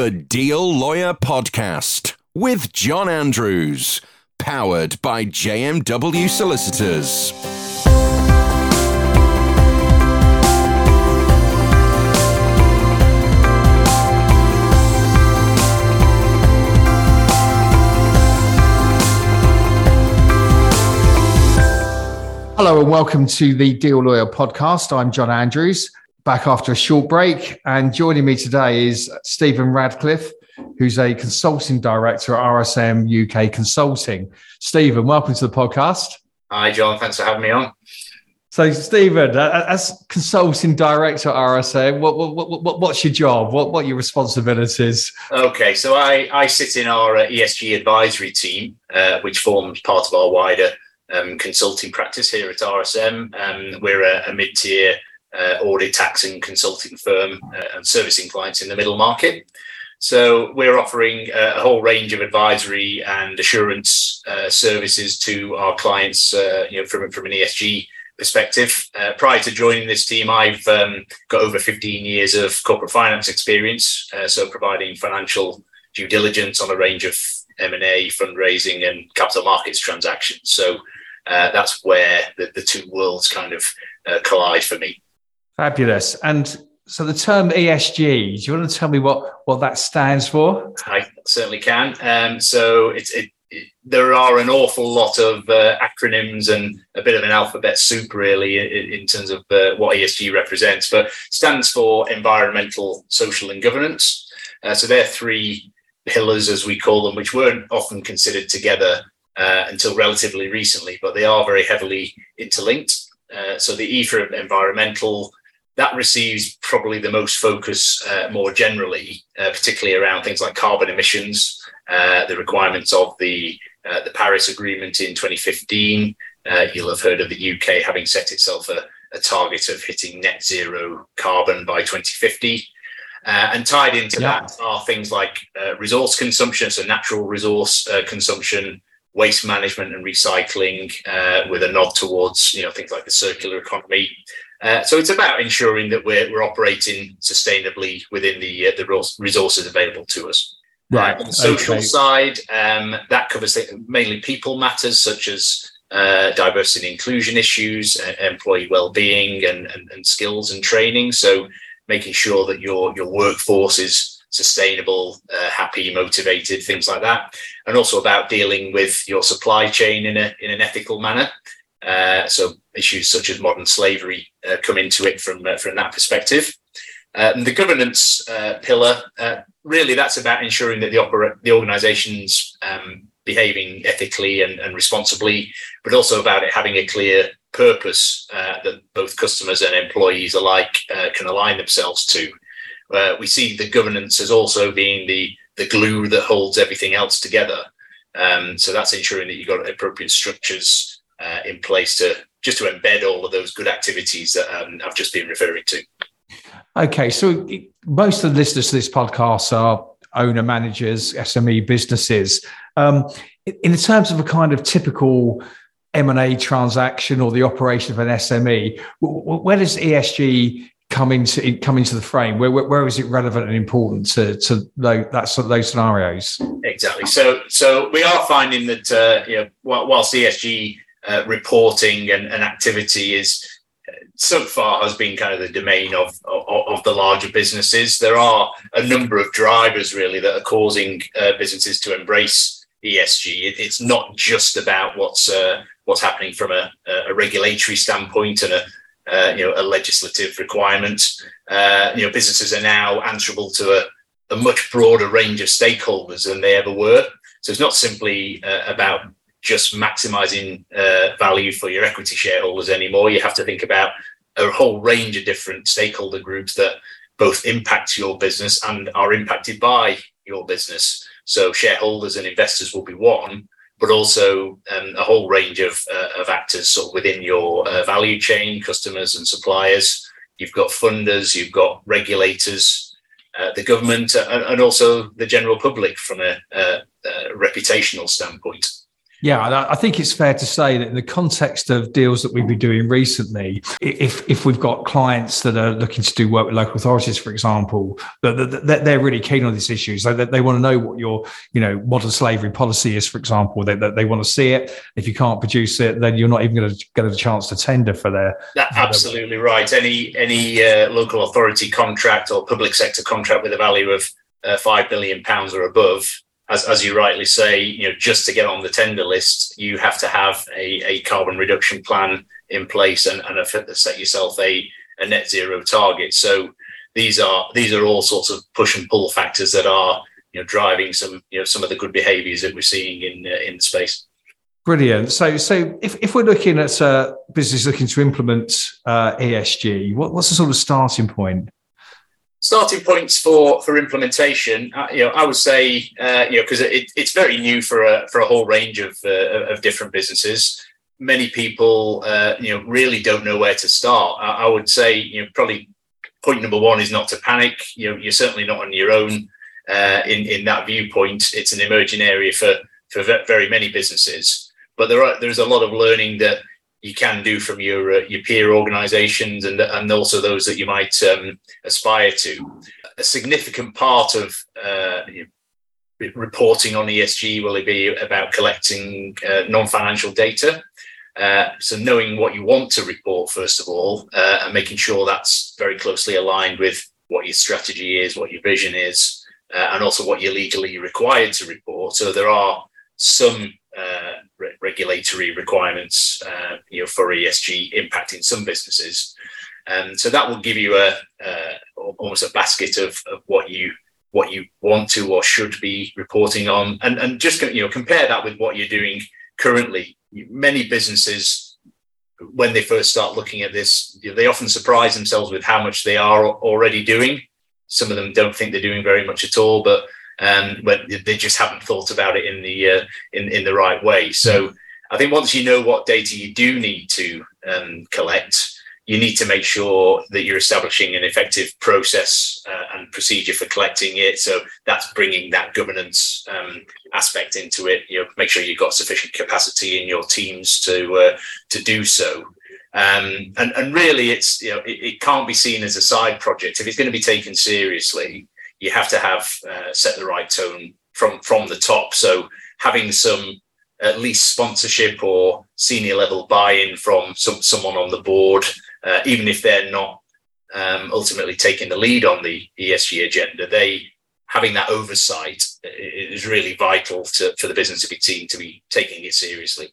The Deal Lawyer Podcast with John Andrews, powered by JMW Solicitors. Hello and welcome to the Deal Lawyer podcast. I'm John Andrews, back after a short break. And joining me today is Stephen Radcliffe, who's a consulting director at RSM UK Consulting. Stephen, welcome to the podcast. Hi, John. Thanks for having me on. So, Stephen, as consulting director at RSM, what, what, what, what's your job? What, what are your responsibilities? Okay, so I, I sit in our uh, ESG advisory team, uh, which forms part of our wider um, consulting practice here at RSM. Um, we're a, a mid tier uh, audit, tax, and consulting firm uh, and servicing clients in the middle market. So we're offering uh, a whole range of advisory and assurance uh, services to our clients, uh, you know, from, from an ESG perspective. Uh, prior to joining this team, I've um, got over 15 years of corporate finance experience, so providing financial due diligence on a range of M&A, fundraising, and capital markets transactions. So uh, that's where the, the, two worlds kind of uh, collide for me. Fabulous. And so the term ESG, do you want to tell me what, what that stands for? I certainly can. Um, so it's, it, it, there are an awful lot of uh, acronyms and a bit of an alphabet soup, really, in, in terms of uh, what ESG represents, but stands for environmental, social, and governance. Uh, so they're three pillars, as we call them, which weren't often considered together uh, until relatively recently, but they are very heavily interlinked. Uh, so the E for environmental, that receives probably the most focus uh, more generally, uh, particularly around things like carbon emissions, uh, the requirements of the uh, the Paris Agreement in 2015. you'll have heard of the UK having set itself a, a target of hitting net zero carbon by 2050. Uh, and tied into yeah. that are things like uh, resource consumption, so natural resource uh, consumption, waste management and recycling uh, with a nod towards you know things like the circular economy. Uh, so it's about ensuring that we're, we're operating sustainably within the uh, the resources available to us. Right. on the social okay. side, um, that covers mainly people matters such as uh, diversity and inclusion issues, uh, employee well-being, and, and, and skills and training. So making sure that your your workforce is sustainable, uh, happy, motivated, things like that, and also about dealing with your supply chain in a in an ethical manner. Uh, so issues such as modern slavery uh, come into it from uh, from that perspective. Uh, and the governance uh, pillar really that's about ensuring that the opera- the organisation's um, behaving ethically and, and, responsibly, but also about it having a clear purpose that both customers and employees alike can align themselves to. Uh, we see the governance as also being the the glue that holds everything else together. Um, so that's ensuring that you've got appropriate structures uh, in place to just to embed all of those good activities that um, I've just been referring to. Okay, so most of the listeners to this podcast are owner managers, SME businesses. Um, in terms of a kind of typical M&A transaction or the operation of an SME, where does ESG come into come into the frame? Where, where, where is it relevant and important to to those, that, those scenarios? Exactly. So so we are finding that uh, you know whilst ESG uh, reporting and, and activity is so far has been kind of the domain of, of, of the larger businesses. There are a number of drivers really that are causing uh, businesses to embrace ESG. It, it's not just about what's uh, what's happening from a, a regulatory standpoint and a, uh, you know, a legislative requirement. Uh, you know, businesses are now answerable to a, a, much broader range of stakeholders than they ever were. So it's not simply uh, about just maximizing uh, value for your equity shareholders anymore. You have to think about a whole range of different stakeholder groups that both impact your business and are impacted by your business. So shareholders and investors will be one, but also um, a whole range of, uh, of actors sort of within your uh, value chain, customers and suppliers. You've got funders, you've got regulators, uh, the government, uh, and also the general public from a, a, a reputational standpoint. Yeah, I think it's fair to say that in the context of deals that we've been doing recently, if if we've got clients that are looking to do work with local authorities, for example, that they're really keen on these issues. So they want to know what your you know modern slavery policy is, for example. They they want to see it. If you can't produce it, then you're not even going to get a chance to tender for their. That's absolutely right. Any any uh, local authority contract or public sector contract with a value of uh, five billion pounds or above as, as you rightly say, you know, just to get on the tender list, you have to have a, a carbon reduction plan in place and, and a, set yourself a, a net zero target. So these are these are all sorts of push and pull factors that are you know driving some you know some of the good behaviours that we're seeing in uh, in the space. Brilliant. So, so if, if we're looking at a uh, business looking to implement uh, ESG, what, what's the sort of starting point? Starting points for for implementation uh, you know i would say uh, you know because it, it's very new for a for a whole range of uh, of different businesses. Many people uh, you know really don't know where to start. I, I, would say you know probably point number one is not to panic. You know you're certainly not on your own uh, in in that viewpoint. It's an emerging area for for very many businesses. But there are there's a lot of learning that you can do from your uh, your peer organisations and and also those that you might um, aspire to. A significant part of uh, reporting on ESG will be about collecting uh, non-financial data. Uh, so knowing what you want to report first of all, uh, and making sure that's very closely aligned with what your strategy is, what your vision is, uh, and also what you're legally required to report. So there are some re- regulatory requirements, uh, you know, for ESG impacting some businesses. And so that will give you a almost a basket of, of what you what you want to or should be reporting on, and and just you know compare that with what you're doing currently. Many businesses, when they first start looking at this, they often surprise themselves with how much they are already doing. Some of them don't think they're doing very much at all, but um, but they just haven't thought about it in the uh, in in the right way. So I think once you know what data you do need to um, collect, you need to make sure that you're establishing an effective process uh, and procedure for collecting it. So that's bringing that governance um, aspect into it. You know, make sure you've got sufficient capacity in your teams to uh, to do so. Um, and, and really, it's you know it, it, can't be seen as a side project. If it's going to be taken seriously, you have to have uh, set the right tone from from the top. So having some at least sponsorship or senior level buy-in from some, someone on the board, uh, even if they're not um, ultimately taking the lead on the ESG agenda, they having that oversight is really vital to, for the business to be seen to be taking it seriously.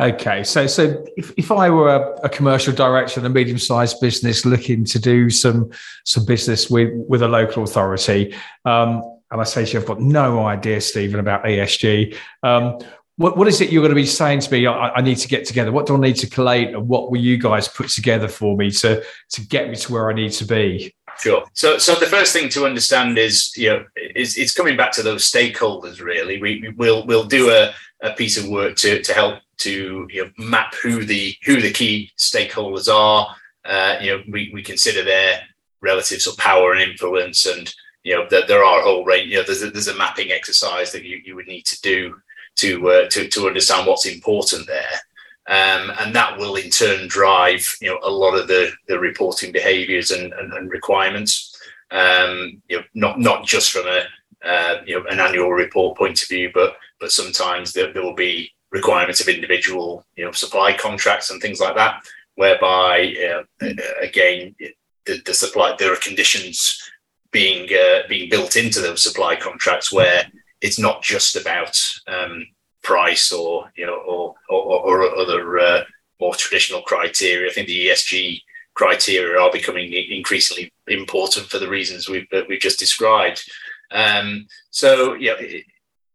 Okay, so so if, if I were a, a commercial director in a medium sized business looking to do some some business with with a local authority, um, and I say to you, I've got no idea, Stephen, about ESG. Um, what, what is it you're going to be saying to me? I, I, need to get together. What do I need to collate, and what will you guys put together for me to to get me to where I need to be? Sure. So, so the first thing to understand is, you know, is it's coming back to those stakeholders. Really, we will we'll do a, a piece of work to to help to you know, map who the who the key stakeholders are. Uh, you know, we, we consider their relative sort of power and influence, and you know that there are a whole range. You know, there's a, there's a mapping exercise that you, you would need to do to uh, to to understand what's important there. Um, and that will in turn drive you know a lot of the the reporting behaviors and, and, and requirements um, you know not not just from a uh, you know an annual report point of view but but sometimes there, there will be requirements of individual, you know, supply contracts and things like that, whereby uh, again the, the, supply there are conditions being uh, being built into those supply contracts where it's not just about um, price or you know or or, or other uh, more traditional criteria. I think the ESG criteria are becoming increasingly important for the reasons we've we've just described. Um, so yeah,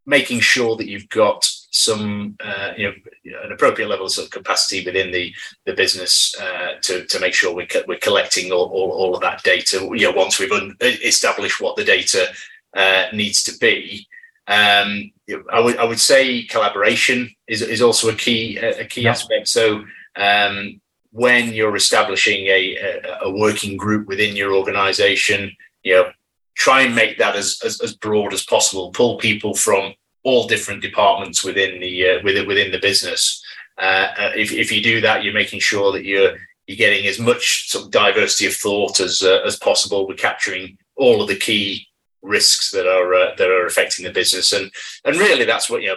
making sure that you've got some uh, you know an appropriate level of capacity within the the business uh, to to make sure we're, we're collecting all, all, all, of that data you know once we've un- established what the data uh, needs to be um, I would I would say collaboration is, is also a key a key yeah. aspect so um, when you're establishing a, a, a working group within your organization you know try and make that as, as, as broad as possible pull people from all different departments within the uh, within within the business. Uh, uh, if if you do that, you're making sure that you're you're getting as much sort of diversity of thought as uh, as possible. We're capturing all of the key risks that are uh, that are affecting the business, and and really that's what you know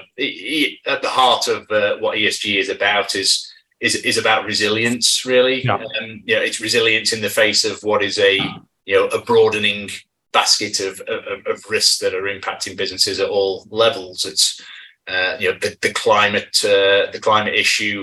at the heart of uh, what ESG is about is is is about resilience. Really, yeah. Um, you know, it's resilience in the face of what is a you know a broadening basket of, of, of risks that are impacting businesses at all levels. It's uh, you know the, the climate uh, the climate issue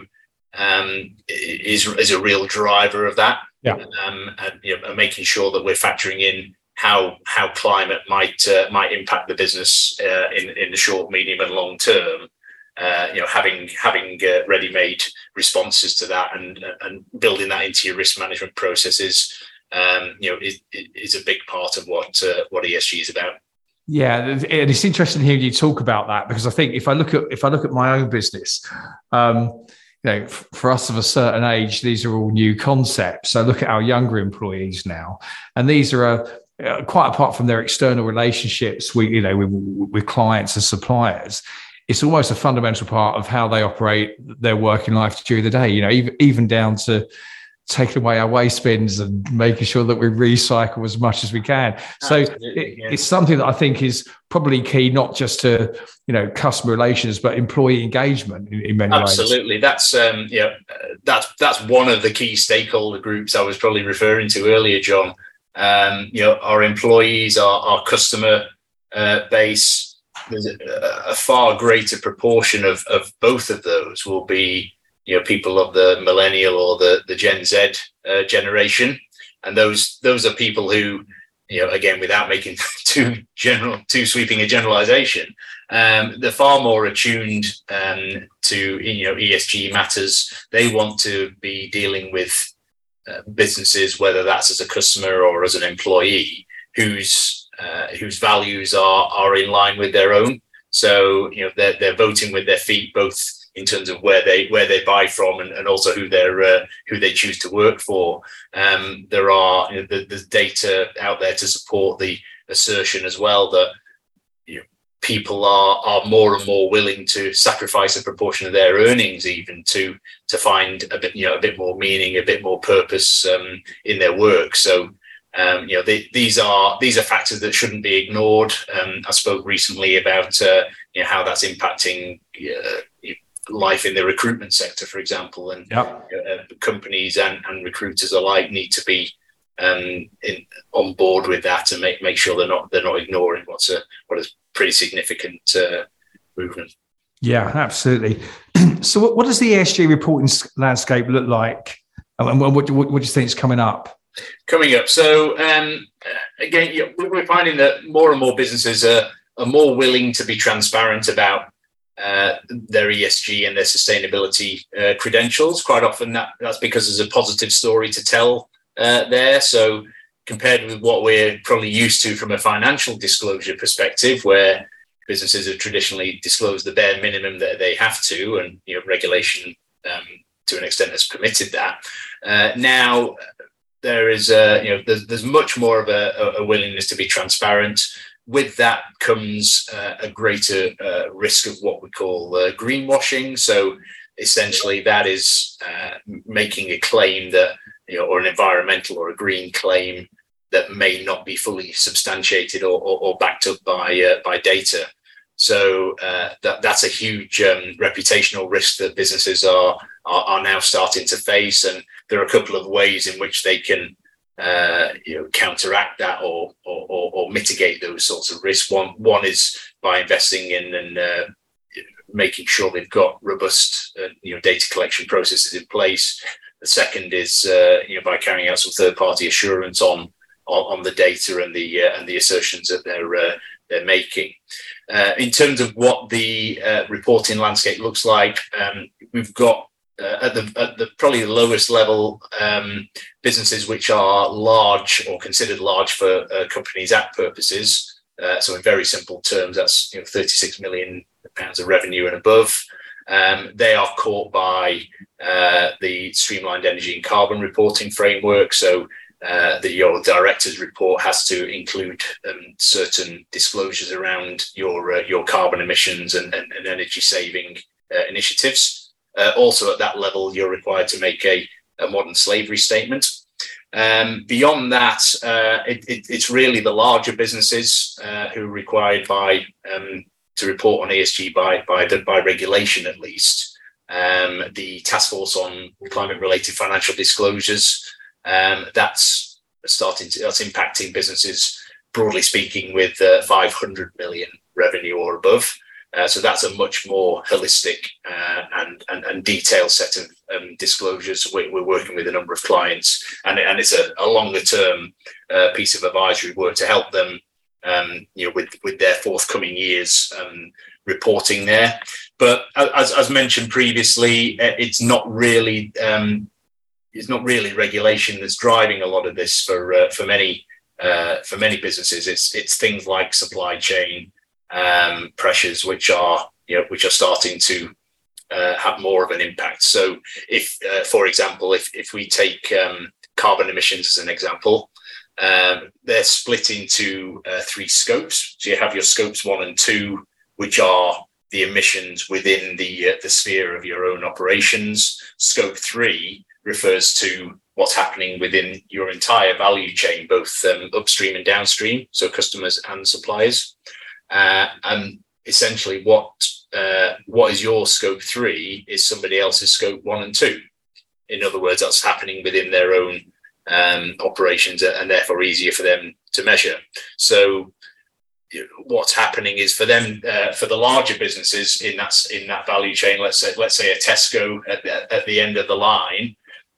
um, is is a real driver of that. Yeah. Um, and you know, making sure that we're factoring in how how climate might uh, might impact the business uh, in in the short, medium, and long term. Uh, you know, having having uh, ready-made responses to that and and building that into your risk management processes, um, you know, is, is a big part of what uh, what ESG is about. Yeah, and it's interesting hearing you talk about that because I think if I look at if I look at my own business, um, you know, for us of a certain age, these are all new concepts. So look at our younger employees now, and these are a, uh, quite apart from their external relationships, we you know with, with clients and suppliers. It's almost a fundamental part of how they operate their working life during the day. You know, even even down to taking away our waste bins and making sure that we recycle as much as we can. So it, yeah. it's something that I think is probably key, not just to you know customer relations, but employee engagement in, in many Absolutely, ways. Absolutely, that's um, yeah, that's that's one of the key stakeholder groups I was probably referring to earlier, John. Um, you know, our employees, our, our customer uh, base. There's a, a far greater proportion of of both of those will be you know people of the millennial or the the Gen Z uh, generation, and those those are people who you know again without making too general too sweeping a generalization, um, they're far more attuned um, to you know ESG matters. They want to be dealing with uh, businesses, whether that's as a customer or as an employee, whose uh, whose values are are in line with their own. So you know they're they're voting with their feet both in terms of where they where they buy from and, and also who they're uh, who they choose to work for. Um, there are you know, the, data out there to support the assertion as well that you know, people are are more and more willing to sacrifice a proportion of their earnings even to to find a bit you know a bit more meaning, a bit more purpose um, in their work. So. Um, you know, they, these are these are factors that shouldn't be ignored. Um, I spoke recently about uh, you know how that's impacting uh, life in the recruitment sector, for example, and yep. uh, companies and, and recruiters alike need to be um, in, on board with that and make, make sure they're not they're not ignoring what's a what is pretty significant uh, movement. Yeah, absolutely. so, what, what, does the ESG reporting landscape look like, and what, what, what do you think is coming up? Coming up, so um, again, we're finding that more and more businesses are, are more willing to be transparent about uh, their ESG and their sustainability uh, credentials. Quite often, that that's because there's a positive story to tell uh, there. So, compared with what we're probably used to from a financial disclosure perspective, where businesses have traditionally disclosed the bare minimum that they have to, and you know, regulation um, to an extent has permitted that. Uh, now, there is, uh, you know, there's, there's much more of a, a willingness to be transparent with that comes uh, a greater uh, risk of what we call uh, greenwashing. So essentially, that is uh, making a claim that, you know, or an environmental or a green claim that may not be fully substantiated or, or, or backed up by uh, by data. So uh, that that's a huge um, reputational risk that businesses are, are, are now starting to face, and there are a couple of ways in which they can uh, you know counteract that or, or, or or mitigate those sorts of risks. One one is by investing in and uh, making sure they've got robust uh, you know data collection processes in place. The second is uh, you know by carrying out some third party assurance on, on, on the data and the uh, and the assertions that they're uh, they're making. in terms of what the reporting landscape looks like, um, we've got uh, at the at the probably the lowest level um, businesses which are large or considered large for uh, companies act purposes. Uh, so in very simple terms, that's you know, 36 million pounds of revenue and above. Um, they are caught by uh, the streamlined energy and carbon reporting framework. So that your director's report has to include um, certain disclosures around your your carbon emissions and, and, and energy saving initiatives. Uh, also, at that level, you're required to make a, a modern slavery statement. Um, beyond that, uh, it, it, it's really the larger businesses uh, who are required by um, to report on ESG by by the, by regulation at least. Um, the task force on climate related financial disclosures um, that's starting to that's impacting businesses broadly speaking with uh, 500 million revenue or above. Uh, so that's a much more holistic uh, and, and, and detailed set of um, disclosures. We, are working with a number of clients, and, and it's a, a longer term uh, piece of advisory work to help them, um, you know, with with their forthcoming years um, reporting there. But as, as mentioned previously, uh, it's not really um, it's not really regulation that's driving a lot of this for uh, for many uh, for many businesses. It's it's things like supply chain um, pressures, which are you know which are starting to uh, have more of an impact. So, if uh, for example, if if we take um, carbon emissions as an example, um, they're split into uh, three scopes. So you have your scopes one and two, which are the emissions within the uh, the sphere of your own operations. Scope three refers to what's happening within your entire value chain, both um, upstream and downstream, so customers and suppliers. Uh, and essentially, what uh, what is your scope three is somebody else's scope one and two. In other words, that's happening within their own um, operations, and therefore easier for them to measure. So, what's happening is for them, uh, for the larger businesses in that in that value chain. Let's say let's say a Tesco at the, at the end of the line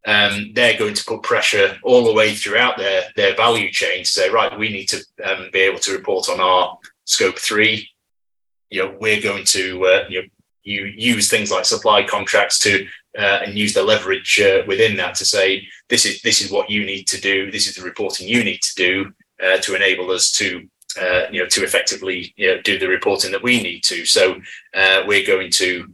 um, they're going to put pressure all the way throughout their their value chain to say, right, we need to um, be able to report on our scope three. You know, we're going to uh, you know you use things like supply contracts to uh, and use the leverage uh, within that to say this is this is what you need to do. This is the reporting you need to do uh, to enable us to uh, you know to effectively you know, do the reporting that we need to. So uh, we're going to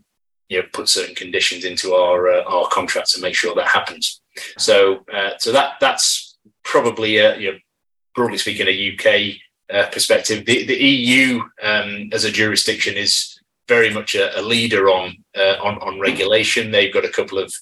you know put certain conditions into our our contracts and make sure that happens. So so that that's probably a, you know, broadly speaking a UK uh, perspective. The, the EU um, as a jurisdiction is very much a, a leader on uh, on on regulation. They've got a couple of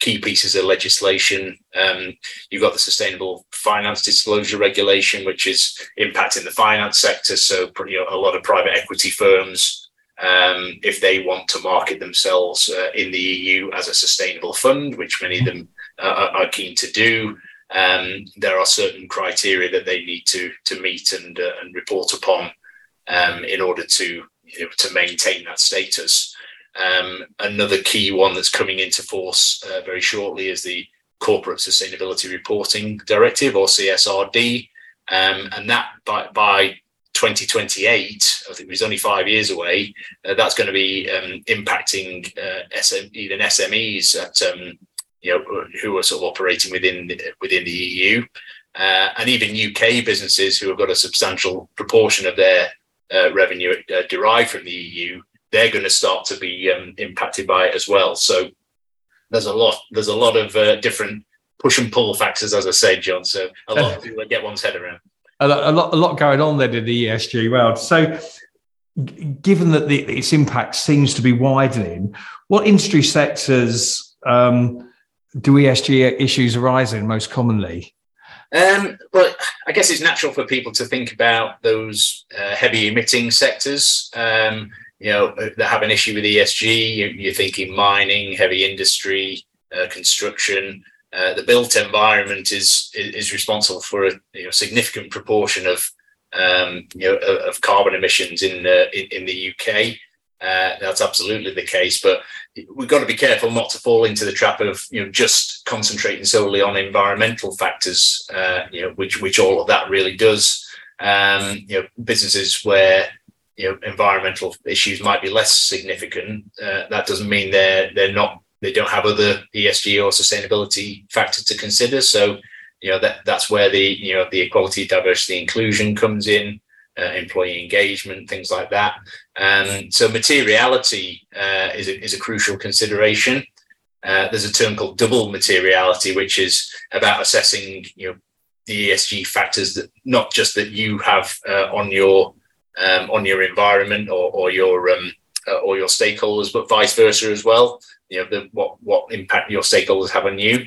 key pieces of legislation. Um, you've got the Sustainable Finance Disclosure Regulation, which is impacting the finance sector. So, you know, a lot of private equity firms um, if they want to market themselves uh, in the EU as a sustainable fund, which many of them uh, are keen to do. Um, there are certain criteria that they need to to meet and uh, and report upon um, in order to you know, to maintain that status. Um, another key one that's coming into force uh, very shortly is the Corporate Sustainability Reporting Directive or CSRD, um, and that by, by 2028, I think it was only five years away, uh, that's going to be um, impacting uh, SM, even SMEs at, um, you know, who are sort of operating within within the EU, uh, and even UK businesses who have got a substantial proportion of their uh, revenue uh, derived from the EU. They're going to start to be um, impacted by it as well. So there's a lot. There's a lot of uh, different push and pull factors, as I say, John. So a lot get one's head around a lot, a lot going on there in the ESG world. So, given that the, its impact seems to be widening, what industry sectors um, do ESG issues arise in most commonly? Um, well, I guess it's natural for people to think about those uh, heavy emitting sectors. Um, you know, that have an issue with ESG. You're thinking mining, heavy industry, uh, construction. Uh, the built environment is is responsible for a you know, significant proportion of um, you know of carbon emissions in uh, in, in, the UK. Uh, that's absolutely the case, but we've got to be careful not to fall into the trap of you know just concentrating solely on environmental factors. Uh, you know, which which all of that really does. Um, you know, businesses where you know environmental issues might be less significant. Uh, that doesn't mean they're they're not they don't have other ESG or sustainability factors to consider. So, you know, that that's where the you know the equality, diversity, inclusion comes in, uh, employee engagement, things like that. And so, materiality uh, is a, is a crucial consideration. Uh, there's a term called double materiality, which is about assessing you know the ESG factors that not just that you have uh, on your um, on your environment or, or your um, uh, or your stakeholders, but vice versa as well. You know, the, what what impact your stakeholders have on you,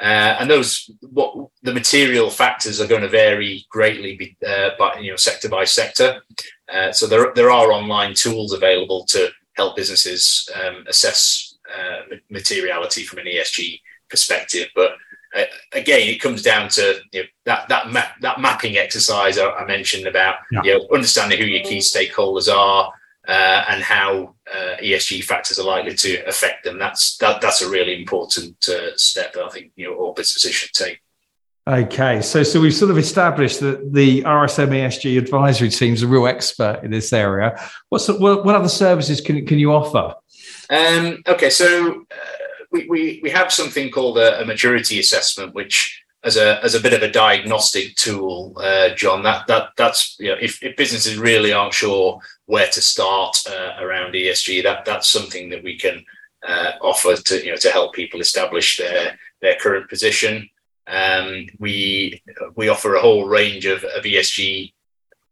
uh, and those what the material factors are going to vary greatly, be, uh, by you know sector by sector. Uh, so there there are online tools available to help businesses um, assess uh, materiality from an ESG perspective, but uh, again, it comes down to you know, that that map, that mapping exercise I, I mentioned about yeah. you know, understanding who your key stakeholders are uh, and how uh, ESG factors are likely to affect them. That's that, that's a really important uh, step that I think you know all businesses should take. Okay, so so we've sort of established that the RSM ESG advisory team is a real expert in this area. What's the, what, what other services can can you offer? Um, okay, so uh, we, we, we have something called a, a, maturity assessment, which as a as a bit of a diagnostic tool, uh, John. That that that's you know, if, if businesses really aren't sure where to start uh, around ESG, that that's something that we can uh, offer to you know to help people establish their their current position. Um, we we offer a whole range of, of ESG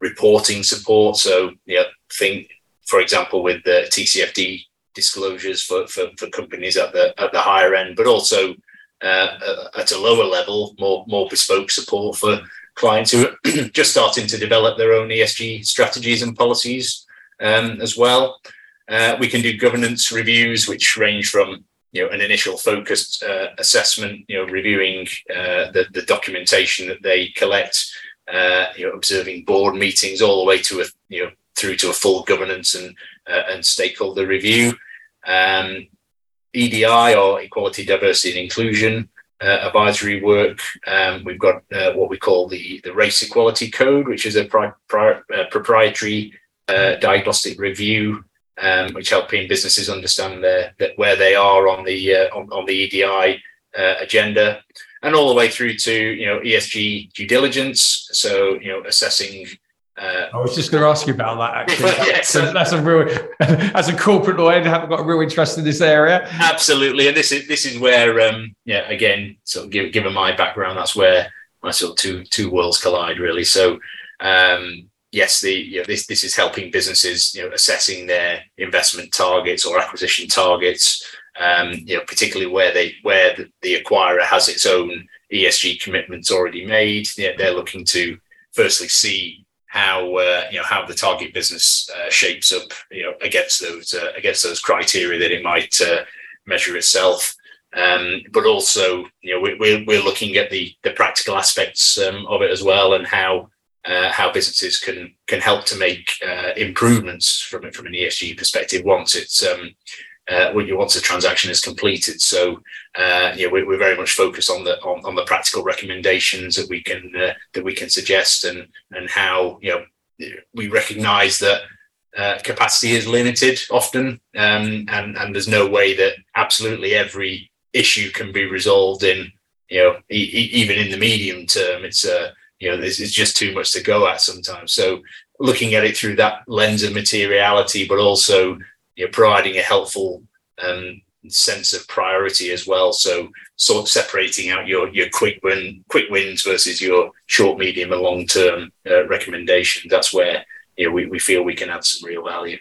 reporting support. So, know, think for example with the TCFD disclosures for, for, for companies at the at the higher end, but also uh, at a lower level, more more bespoke support for clients who are just starting to develop their own ESG strategies and policies um, as well. Uh, we can do governance reviews, which range from you know an initial focused uh, assessment, you know, reviewing uh, the the documentation that they collect, uh, you know, observing board meetings, all the way to a you know through to a full governance and uh, and stakeholder review um, EDI or Equality, Diversity and Inclusion uh, advisory work. Um, we've got uh, what we call the, the Race Equality Code, which is a pri- pri- uh, proprietary uh, diagnostic review, um, which helping businesses understand their, where they are on the uh, on, on, the EDI uh, agenda, and all the way through to you know ESG due diligence. So you know assessing uh, I was just going to ask you about that. Actually, yes. that's, that's a real. As a corporate lawyer, I have got a real interest in this area. Absolutely, and this is this is where, um, yeah, again, sort of give, given my background, that's where my sort of two two worlds collide, really. So, um, yes, the you know, this this is helping businesses, you know, assessing their investment targets or acquisition targets. Um, you know, particularly where they where the, the acquirer has its own ESG commitments already made. They're, they're looking to firstly see how uh, you know how the target business uh, shapes up you know against those uh, against those criteria that it might uh, measure itself. Um, but also you know we, we're, looking at the the practical aspects um, of it as well and how uh, how businesses can can help to make uh, improvements from from an ESG perspective once it's um, uh, once the transaction is completed. So, uh, know, we, are very much focused on the on, on, the practical recommendations that we can uh, that we can suggest, and and how you know we recognise that uh, capacity is limited often, um, and and there's no way that absolutely every issue can be resolved in you know e- even in the medium term. It's uh, you know it's just too much to go at sometimes. So looking at it through that lens of materiality, but also you know, providing a helpful um, sense of priority as well. So sort of separating out your your quick win quick wins versus your short, medium, and long term uh, recommendations. That's where you know we, we feel we can add some real value.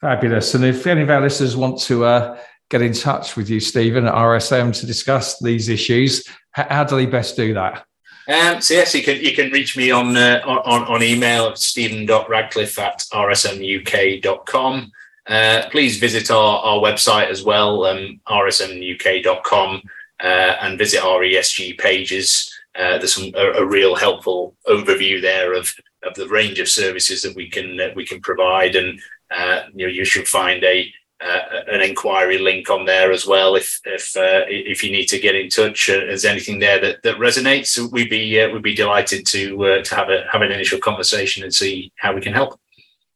Fabulous. And if any of our listeners want to uh, get in touch with you, Stephen, at RSM to discuss these issues, how do they best do that? Um, so yes, you can you can reach me on uh, on, on email at stephen.radcliffe at rsmuk.com. Uh, please visit our, our website as well, um, rsmuk.com, uh, and visit our ESG pages. Uh, there's some, a, a, real helpful overview there of, of the range of services that we can we can provide, and uh, you know you should find a uh, an inquiry link on there as well if if uh, if you need to get in touch. Uh, there's anything there that, that resonates, we'd be we'd be delighted to to have a have an initial conversation and see how we can help.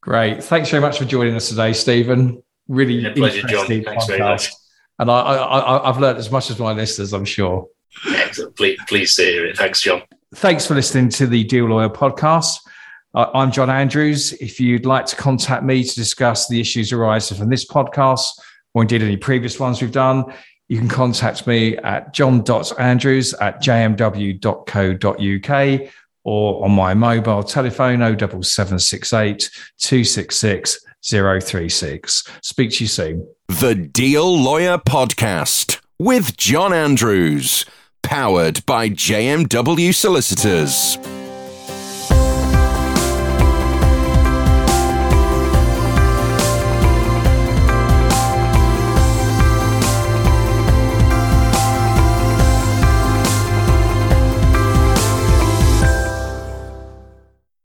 Great. Thanks very much for joining us today, Stephen. Really a pleasure, John. Thanks podcast. very much. And I, have learned as much as my listeners, I'm sure. Excellent. Please, please hear it. Thanks, John. Thanks for listening to the Deal Lawyer podcast. I'm John Andrews. If you'd like to contact me to discuss the issues arising from this podcast or indeed any previous ones we've done, you can contact me at john.andrews at jmw.co.uk or on my mobile telephone 07768 266 036. Speak to you soon. The Deal Lawyer Podcast with John Andrews, powered by JMW Solicitors.